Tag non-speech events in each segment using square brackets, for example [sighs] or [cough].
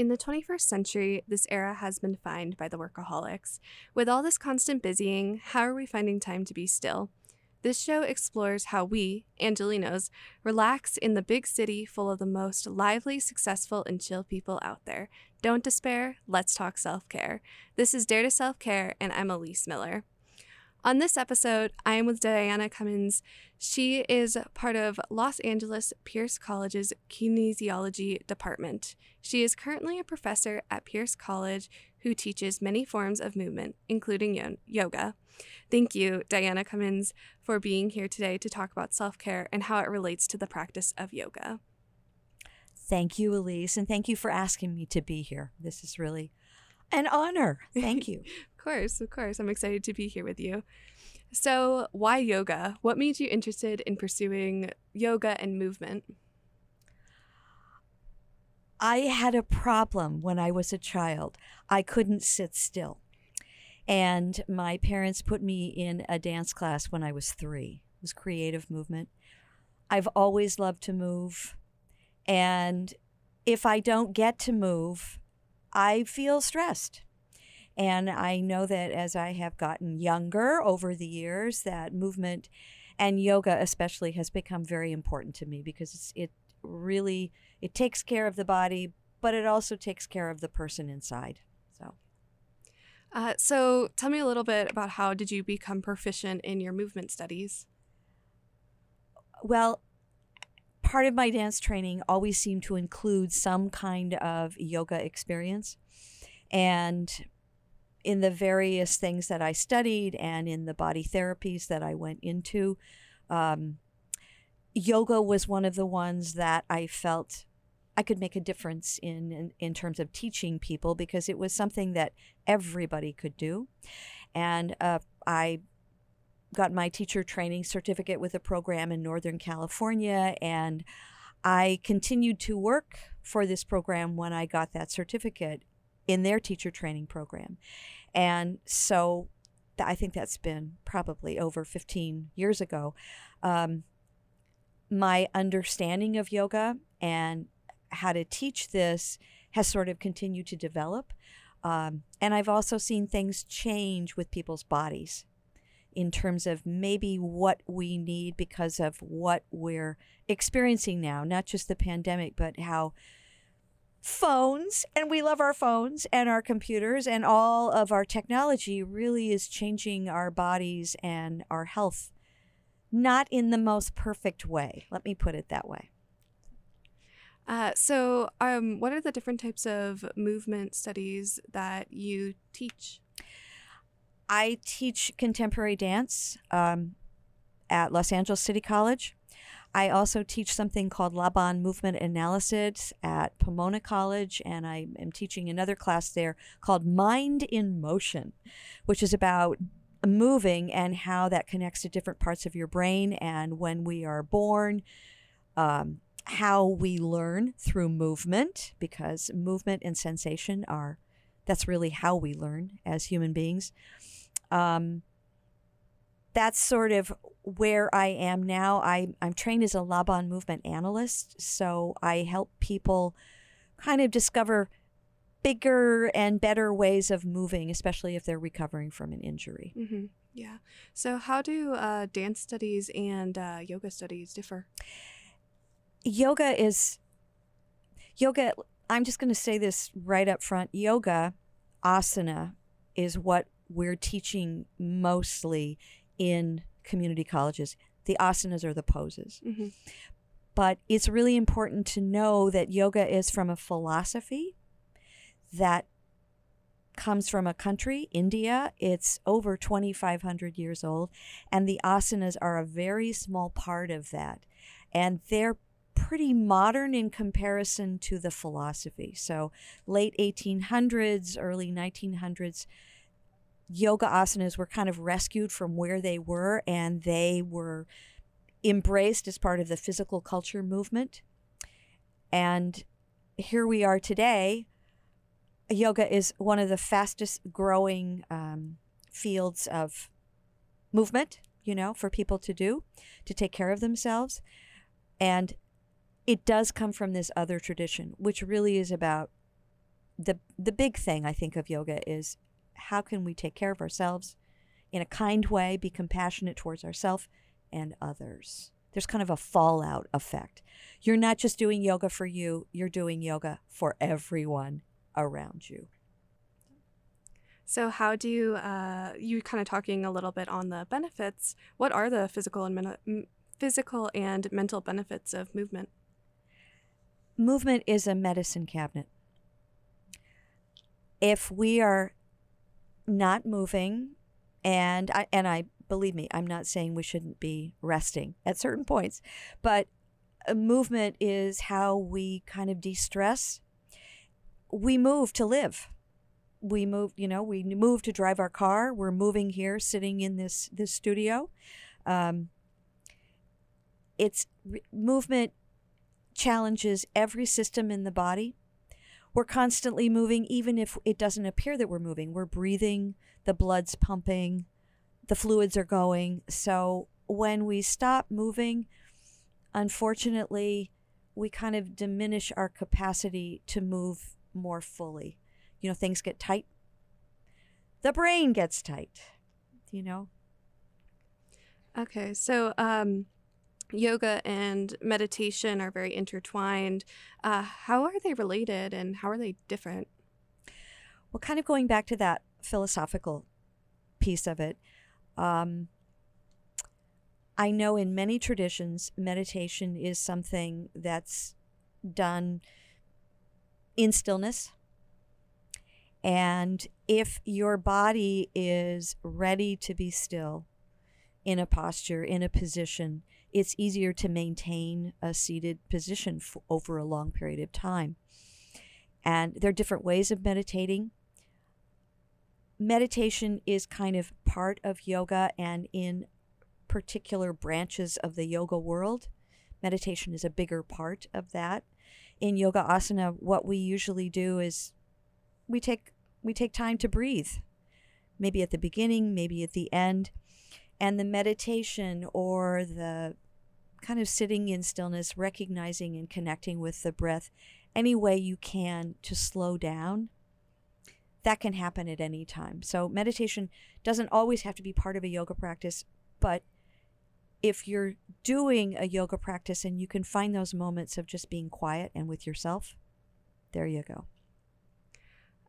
In the 21st century, this era has been defined by the workaholics. With all this constant busying, how are we finding time to be still? This show explores how we, Angelenos, relax in the big city full of the most lively, successful, and chill people out there. Don't despair, let's talk self care. This is Dare to Self Care, and I'm Elise Miller. On this episode, I am with Diana Cummins. She is part of Los Angeles Pierce College's kinesiology department. She is currently a professor at Pierce College who teaches many forms of movement, including yoga. Thank you, Diana Cummins, for being here today to talk about self care and how it relates to the practice of yoga. Thank you, Elise, and thank you for asking me to be here. This is really an honor. Thank you. [laughs] of course, of course. I'm excited to be here with you. So, why yoga? What made you interested in pursuing yoga and movement? I had a problem when I was a child. I couldn't sit still. And my parents put me in a dance class when I was three. It was creative movement. I've always loved to move. And if I don't get to move, I feel stressed. And I know that as I have gotten younger over the years, that movement and yoga especially has become very important to me because it really it takes care of the body, but it also takes care of the person inside. So, uh, so tell me a little bit about how did you become proficient in your movement studies? Well, part of my dance training always seemed to include some kind of yoga experience, and in the various things that I studied and in the body therapies that I went into. Um, yoga was one of the ones that I felt I could make a difference in, in, in terms of teaching people because it was something that everybody could do, and uh, I got my teacher training certificate with a program in Northern California, and I continued to work for this program when I got that certificate in their teacher training program, and so I think that's been probably over 15 years ago. Um, my understanding of yoga and how to teach this has sort of continued to develop. Um, and I've also seen things change with people's bodies in terms of maybe what we need because of what we're experiencing now, not just the pandemic, but how phones, and we love our phones and our computers, and all of our technology really is changing our bodies and our health, not in the most perfect way. Let me put it that way. Uh, so, um, what are the different types of movement studies that you teach? I teach contemporary dance um, at Los Angeles City College. I also teach something called Laban Movement Analysis at Pomona College, and I am teaching another class there called Mind in Motion, which is about moving and how that connects to different parts of your brain. And when we are born, um, how we learn through movement because movement and sensation are that's really how we learn as human beings um, that's sort of where I am now. I, I'm trained as a Laban movement analyst, so I help people kind of discover bigger and better ways of moving, especially if they're recovering from an injury. Mm-hmm. Yeah. So, how do uh, dance studies and uh, yoga studies differ? yoga is yoga i'm just going to say this right up front yoga asana is what we're teaching mostly in community colleges the asanas are the poses mm-hmm. but it's really important to know that yoga is from a philosophy that comes from a country, India. It's over 2,500 years old, and the asanas are a very small part of that. And they're pretty modern in comparison to the philosophy. So, late 1800s, early 1900s, yoga asanas were kind of rescued from where they were and they were embraced as part of the physical culture movement. And here we are today. Yoga is one of the fastest growing um, fields of movement, you know, for people to do, to take care of themselves. And it does come from this other tradition, which really is about the the big thing I think of yoga is how can we take care of ourselves in a kind way, be compassionate towards ourselves and others. There's kind of a fallout effect. You're not just doing yoga for you, you're doing yoga for everyone around you. So, how do you, uh, you kind of talking a little bit on the benefits? What are the physical and men- physical and mental benefits of movement? Movement is a medicine cabinet. If we are not moving, and I, and I believe me, I'm not saying we shouldn't be resting at certain points, but movement is how we kind of de stress. We move to live. We move, you know, we move to drive our car. We're moving here, sitting in this this studio. Um, it's movement challenges every system in the body. We're constantly moving, even if it doesn't appear that we're moving. We're breathing, the blood's pumping, the fluids are going. So when we stop moving, unfortunately, we kind of diminish our capacity to move more fully. You know, things get tight. The brain gets tight, you know? Okay, so um, yoga and meditation are very intertwined. Uh, how are they related and how are they different? Well, kind of going back to that philosophical piece of it, um, I know in many traditions, meditation is something that's done in stillness. And if your body is ready to be still in a posture, in a position, it's easier to maintain a seated position f- over a long period of time. And there are different ways of meditating meditation is kind of part of yoga and in particular branches of the yoga world. Meditation is a bigger part of that. In yoga asana, what we usually do is we take we take time to breathe. Maybe at the beginning, maybe at the end. And the meditation or the kind of sitting in stillness, recognizing and connecting with the breath any way you can to slow down that can happen at any time. So meditation doesn't always have to be part of a yoga practice, but if you're doing a yoga practice and you can find those moments of just being quiet and with yourself, there you go.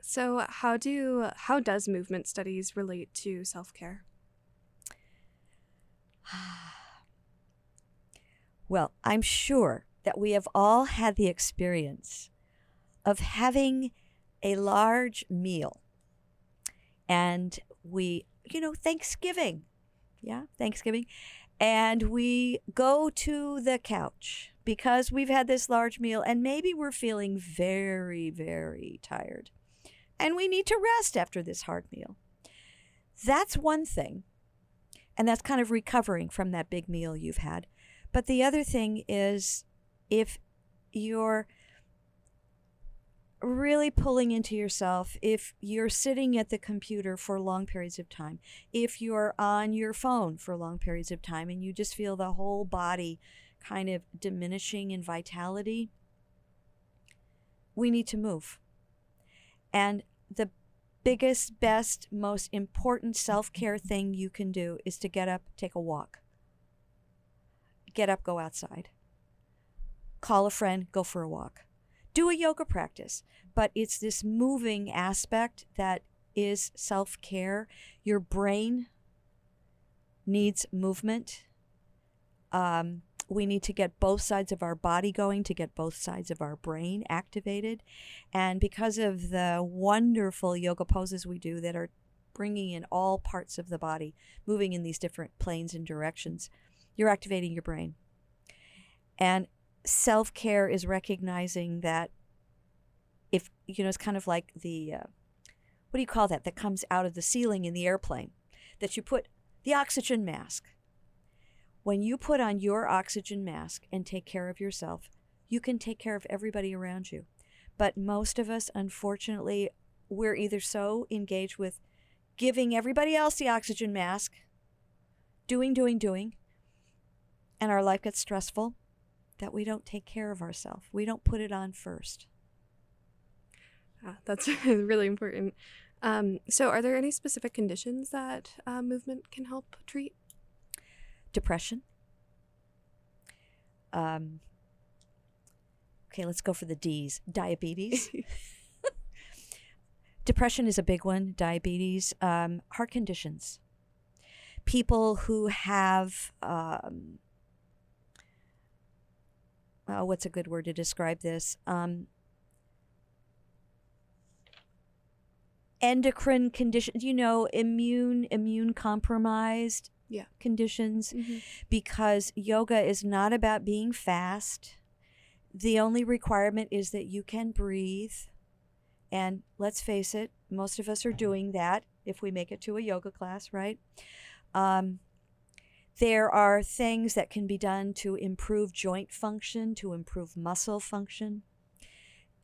So, how do how does movement studies relate to self-care? [sighs] well, I'm sure that we have all had the experience of having a large meal. And we, you know, Thanksgiving. Yeah, Thanksgiving. And we go to the couch because we've had this large meal and maybe we're feeling very, very tired. And we need to rest after this hard meal. That's one thing. And that's kind of recovering from that big meal you've had. But the other thing is if you're really pulling into yourself if you're sitting at the computer for long periods of time, if you're on your phone for long periods of time and you just feel the whole body kind of diminishing in vitality, we need to move. And the biggest, best, most important self care thing you can do is to get up, take a walk. Get up, go outside. Call a friend, go for a walk do a yoga practice. But it's this moving aspect that is self care. Your brain needs movement. Um, we need to get both sides of our body going to get both sides of our brain activated. And because of the wonderful yoga poses we do that are bringing in all parts of the body, moving in these different planes and directions, you're activating your brain. And self care is recognizing that if, you know, it's kind of like the, uh, what do you call that, that comes out of the ceiling in the airplane, that you put the oxygen mask. When you put on your oxygen mask and take care of yourself, you can take care of everybody around you. But most of us, unfortunately, we're either so engaged with giving everybody else the oxygen mask, doing, doing, doing, and our life gets stressful that we don't take care of ourselves. We don't put it on first. Ah, that's [laughs] really important. Um, so, are there any specific conditions that uh, movement can help treat? Depression. Um, okay, let's go for the D's. Diabetes. [laughs] Depression is a big one. Diabetes, um, heart conditions. People who have, um, oh, what's a good word to describe this? Um, endocrine conditions. You know, immune immune compromised Yeah. conditions because yoga is not about being fast. The only requirement is that you can breathe. And let's face it, most of us are doing that if we make it to a yoga class, right? Um, there are things that can be done to improve joint function, to improve muscle function.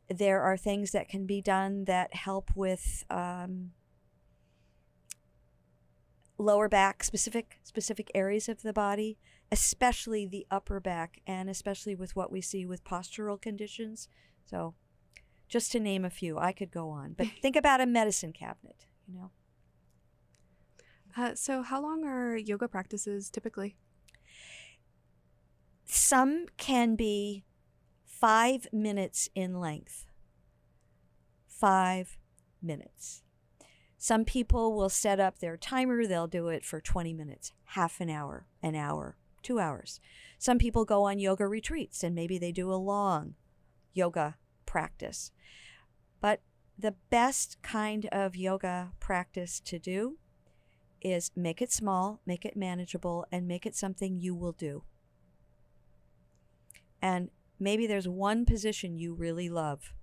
There are things that can be done that help with um, lower back specific specific areas of the body especially the upper back and especially with what we see with postural conditions. So just to name a few i could go on but think about a medicine cabinet you know? Uh, so, how long are yoga practices typically? some can be five minutes in length. Five minutes some people will set up their timer they'll do it for 20 minutes half an hour an hour two hours. Some people go on yoga retreats and maybe they do a long yoga practice. But the best kind of yoga practice to do is make it small make it manageable and make it something you will do. And maybe there's one position you really love.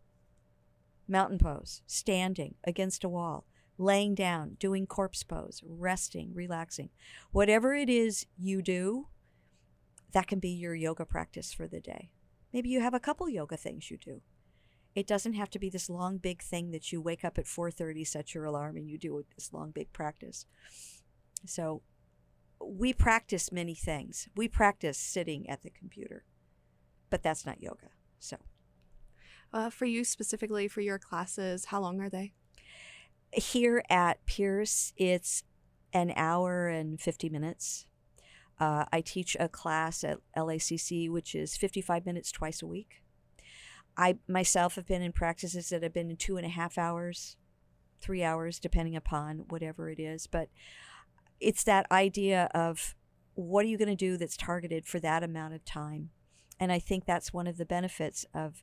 Mountain pose, standing against a wall, laying down, doing corpse pose, resting, relaxing. Whatever it is you do, that can be your yoga practice for the day. Maybe you have a couple yoga things you do. It doesn't have to be this long big thing that you wake up at 4:30, set your alarm and you do this long big practice. So we practice many things. We practice sitting at the computer but that's not yoga. So Uh, for you specifically, for your classes, how long are they? Here at Pierce, it's an hour and 50 minutes. Uh, I teach a class at LACC, which is 55 minutes twice a week. I myself have been in practices that have been two and a half hours, three hours, depending upon whatever it is. But it's that idea of what are you going to do that's targeted for that amount of time? And I think that's one of the benefits of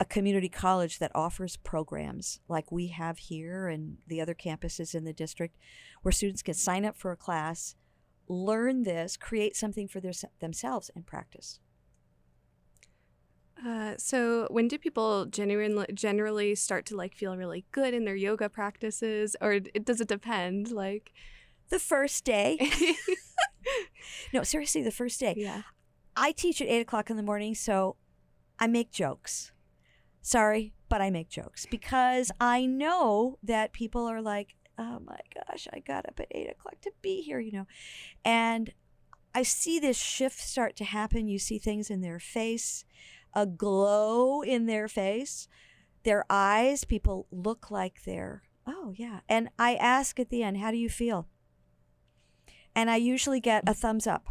a community college that offers programs like we have here and the other campuses in the district where students can sign up for a class, learn this, create something for their, themselves, and practice. Uh, so, when do people genuinely generally start to like feel really good in their yoga practices, or it, does it depend? Like, The first day, [laughs] no, seriously, the first day. yeah, I teach at eight o'clock in the morning, so I make jokes. Sorry, but I make jokes because I know that people are like, oh my gosh, I got up at eight o'clock to be here, you know. And I see this shift start to happen. You see things in their face, a glow in their face, their eyes. People look like they're, oh, yeah. And I ask at the end, how do you feel? And I usually get a thumbs up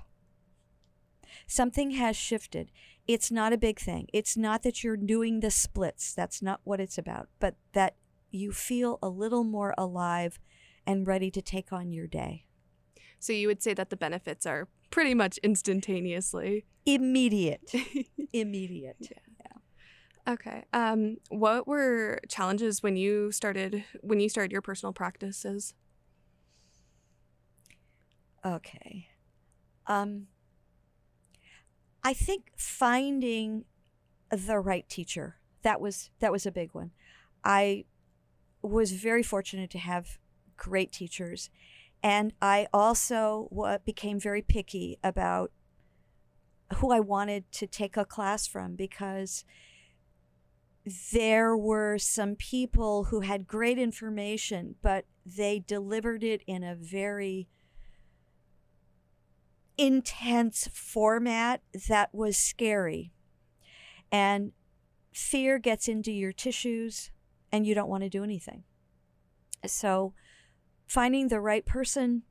something has shifted. It's not a big thing. It's not that you're doing the splits. That's not what it's about, but that you feel a little more alive and ready to take on your day. so you would say that the benefits are pretty much instantaneously. Immediate. [laughs] Immediate. Yeah. Okay. Um, what were challenges when you started when you started your personal practices? Okay. Um I think finding the right teacher. That was that was a big one. I was very fortunate to have great teachers and I also became very picky about who I wanted to take a class from because there were some people who had great information, but they delivered it in a very intense format that was scary. And fear gets into your tissues and you don't want to do anything. So, finding the right person,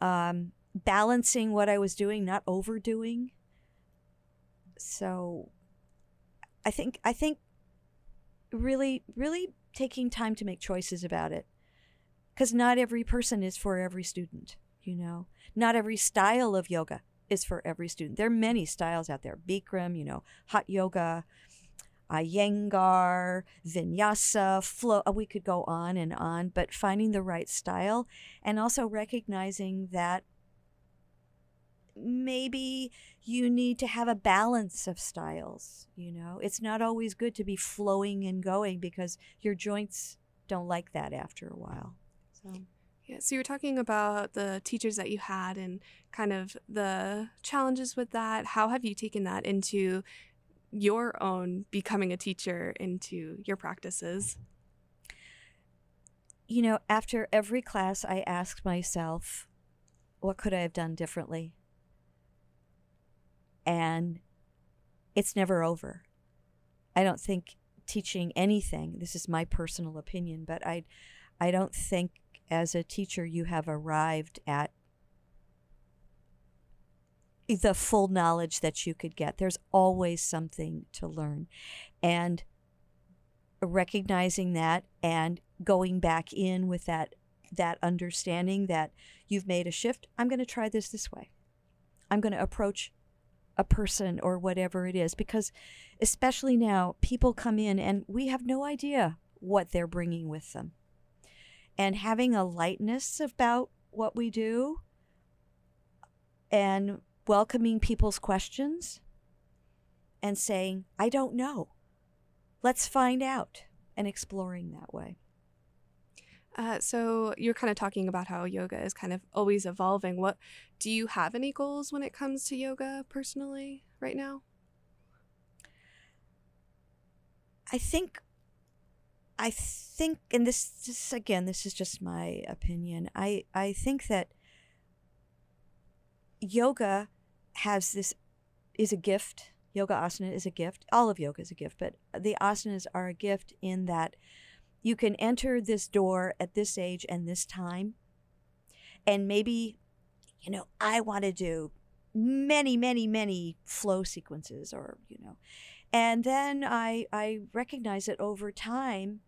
um, balancing what I was doing, not overdoing. So, I think I think really really taking time to make choices about it, because not every person is for every student. You know, not every style of yoga is for every student. There are many styles out there. Bikram, you know, hot yoga, Iyengar, Vinyasa, flow. Uh, we could go on and on, but finding the right style and also recognizing that maybe you need to have a balance of styles. You know, it's not always good to be flowing and going because your joints don't like that after a while. So. Yeah, so you were talking about the teachers that you had and kind of the challenges with that. How have you taken that into your own becoming a teacher into your practices? You know, after every class, I asked myself, what could I have done differently? And it's never over. I don't think teaching anything, this is my personal opinion, but I, I don't think as a teacher you have arrived at the full knowledge that you could get. There's always something to learn. And recognizing that and going back in with that that understanding that you've made a shift, I'm going to try this this way. I'm going to approach a person or whatever it is because especially now people come in and we have no idea what they're bringing with them. And having a lightness about what we do and welcoming people's questions and saying, I don't know. Let's find out, and exploring that way. Uh, so you're kind of talking about how yoga is kind of always evolving. What do you have any goals when it comes to yoga personally right now? I think I think and this, this again this is just my opinion. I I think that yoga has this is a gift. Yoga asana is a gift. All of yoga is a gift, but the asanas are a gift in that you can enter this door at this age and this time. And maybe, you know, I want to do many, many, many flow sequences or, you know. And then I I recognize that over time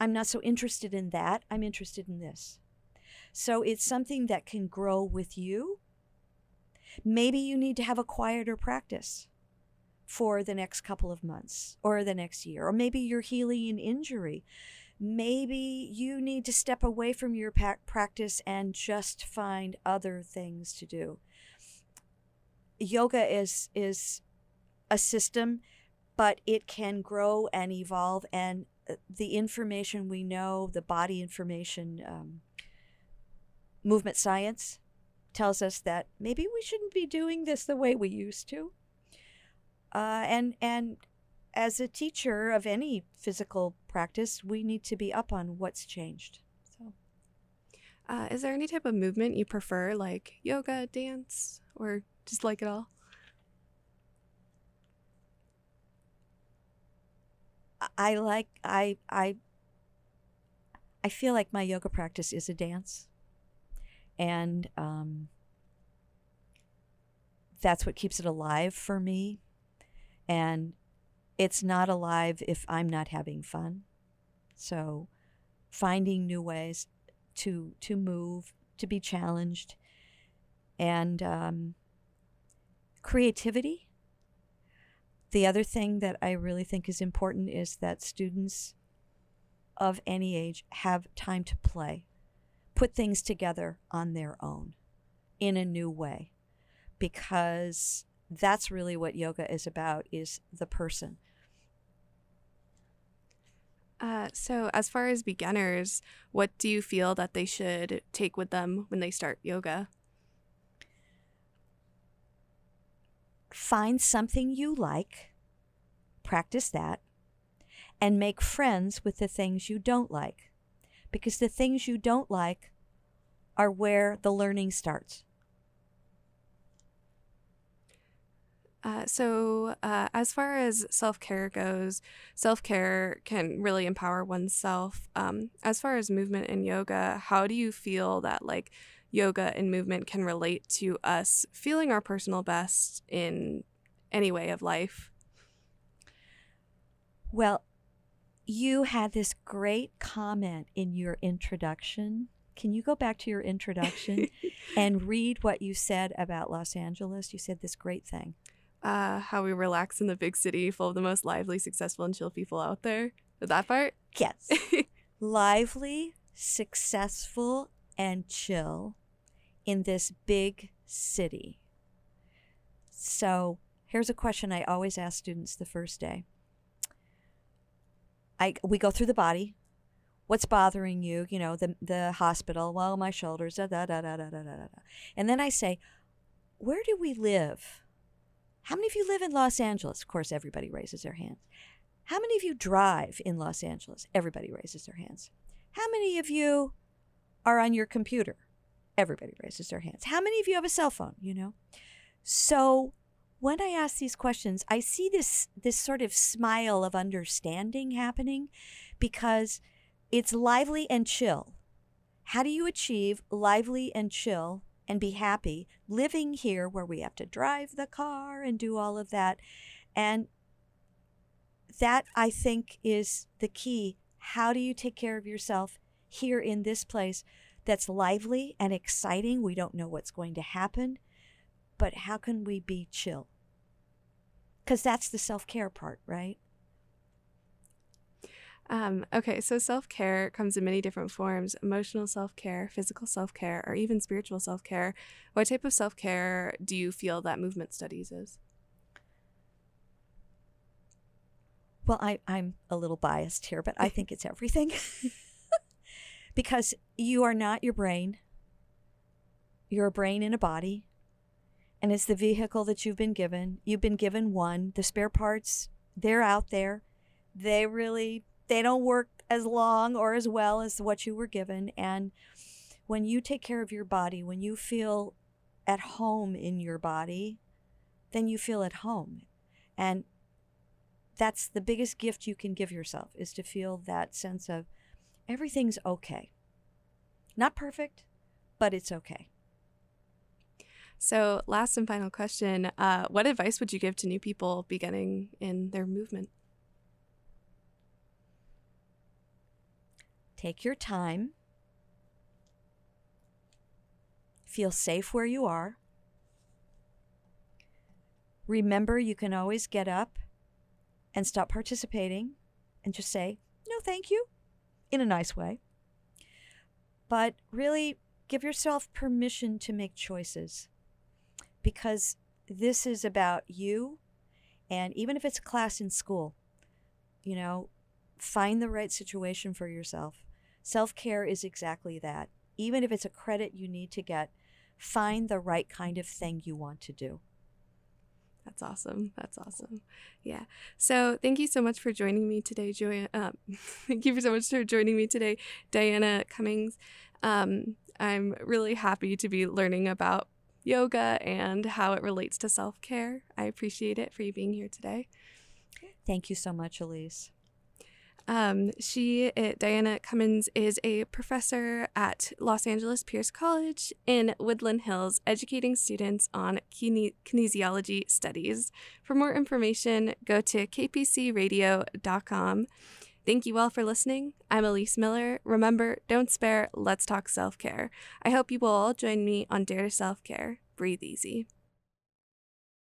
I'm not so interested in that. I'm interested in this. So it's something that can grow with you Maybe you need to have a quieter practice for the next couple of months or the next year, or maybe you're healing an injury. Maybe you need to step away from your practice and just find other things to do. Yoga is is a system, but it can grow and evolve, and the information we know, the body information, um, movement science, tells us that maybe we shouldn't be doing this the way we used to. Uh, and and as a teacher of any physical practice, we need to be up on what's changed. So, uh, is there any type of movement you prefer, like yoga, dance, or just like it all? I like I I I feel like my yoga practice is a dance and um, that's what keeps it alive for me. And it's not alive if I'm not having fun. So, finding new ways to to move, to be challenged, and um, creativity. The other thing that I really think is important is that students of any age have time to play put things together on their own in a new way because that's really what yoga is about is the person. Uh, so as far as beginners what do you feel that they should take with them when they start yoga find something you like practice that and make friends with the things you don't like because the things you don't like are where the learning starts. Uh, so, uh, as far as self care goes, self care can really empower oneself. Um, as far as movement and yoga, how do you feel that like yoga and movement can relate to us feeling our personal best in any way of life? Well, you had this great comment in your introduction. Can you go back to your introduction [laughs] and read what you said about Los Angeles? You said this great thing. Uh, how we relax in the big city full of the most lively, successful, and chill people out there. That part? Yes. [laughs] lively, successful, and chill in this big city. So here's a question I always ask students the first day. I we go through the body. What's bothering you? You know, the the hospital. Well, my shoulders. Da da da da da da da da. And then I say, where do we live? How many of you live in Los Angeles? Of course, everybody raises their hands. How many of you drive in Los Angeles? Everybody raises their hands. How many of you are on your computer? Everybody raises their hands. How many of you have a cell phone? You know? So when I ask these questions, I see this this sort of smile of understanding happening because it's lively and chill. How do you achieve lively and chill and be happy living here where we have to drive the car and do all of that? And that I think is the key. How do you take care of yourself here in this place that's lively and exciting? We don't know what's going to happen but how can we be chill? Because that's the self care part, right? Um, okay, so self care comes in many different forms emotional self care, physical self care, or even spiritual self care. What type of self care do you feel that movement studies is? Well, I, I'm a little biased here, but I think it's everything. [laughs] because you are not your brain, you're a brain in a body and it's the vehicle that you've been given. You've been given one. The spare parts, they're out there. They really they don't work as long or as well as what you were given and when you take care of your body, when you feel at home in your body, then you feel at home. And that's the biggest gift you can give yourself is to feel that sense of everything's okay. Not perfect, but it's okay. So, last and final question uh, What advice would you give to new people beginning in their movement? Take your time. Feel safe where you are. Remember, you can always get up and stop participating and just say, no, thank you, in a nice way. But really, give yourself permission to make choices because this is about you. And even if it's a class in school, you know, find the right situation for yourself. Self care is exactly that. Even if it's a credit you need to get, find the right kind of thing you want to do. That's awesome. That's awesome. Yeah. So thank you so much for joining me today, Joanna. Um, [laughs] thank you so much for joining me today, Diana Cummins. Um, I'm really happy to be learning about yoga and how it relates to self care. I appreciate it for you being here today. Thank you so much, Elise. Um, she, it, Diana Cummins, is a professor at Los Angeles Pierce College in Woodland Hills, educating students on kine- kinesiology studies. For more information, go to kpcradio.com. Thank you all for listening. I'm Elise Miller. Remember, don't spare, let's talk self care. I hope you will all join me on Dare to Self Care. Breathe easy.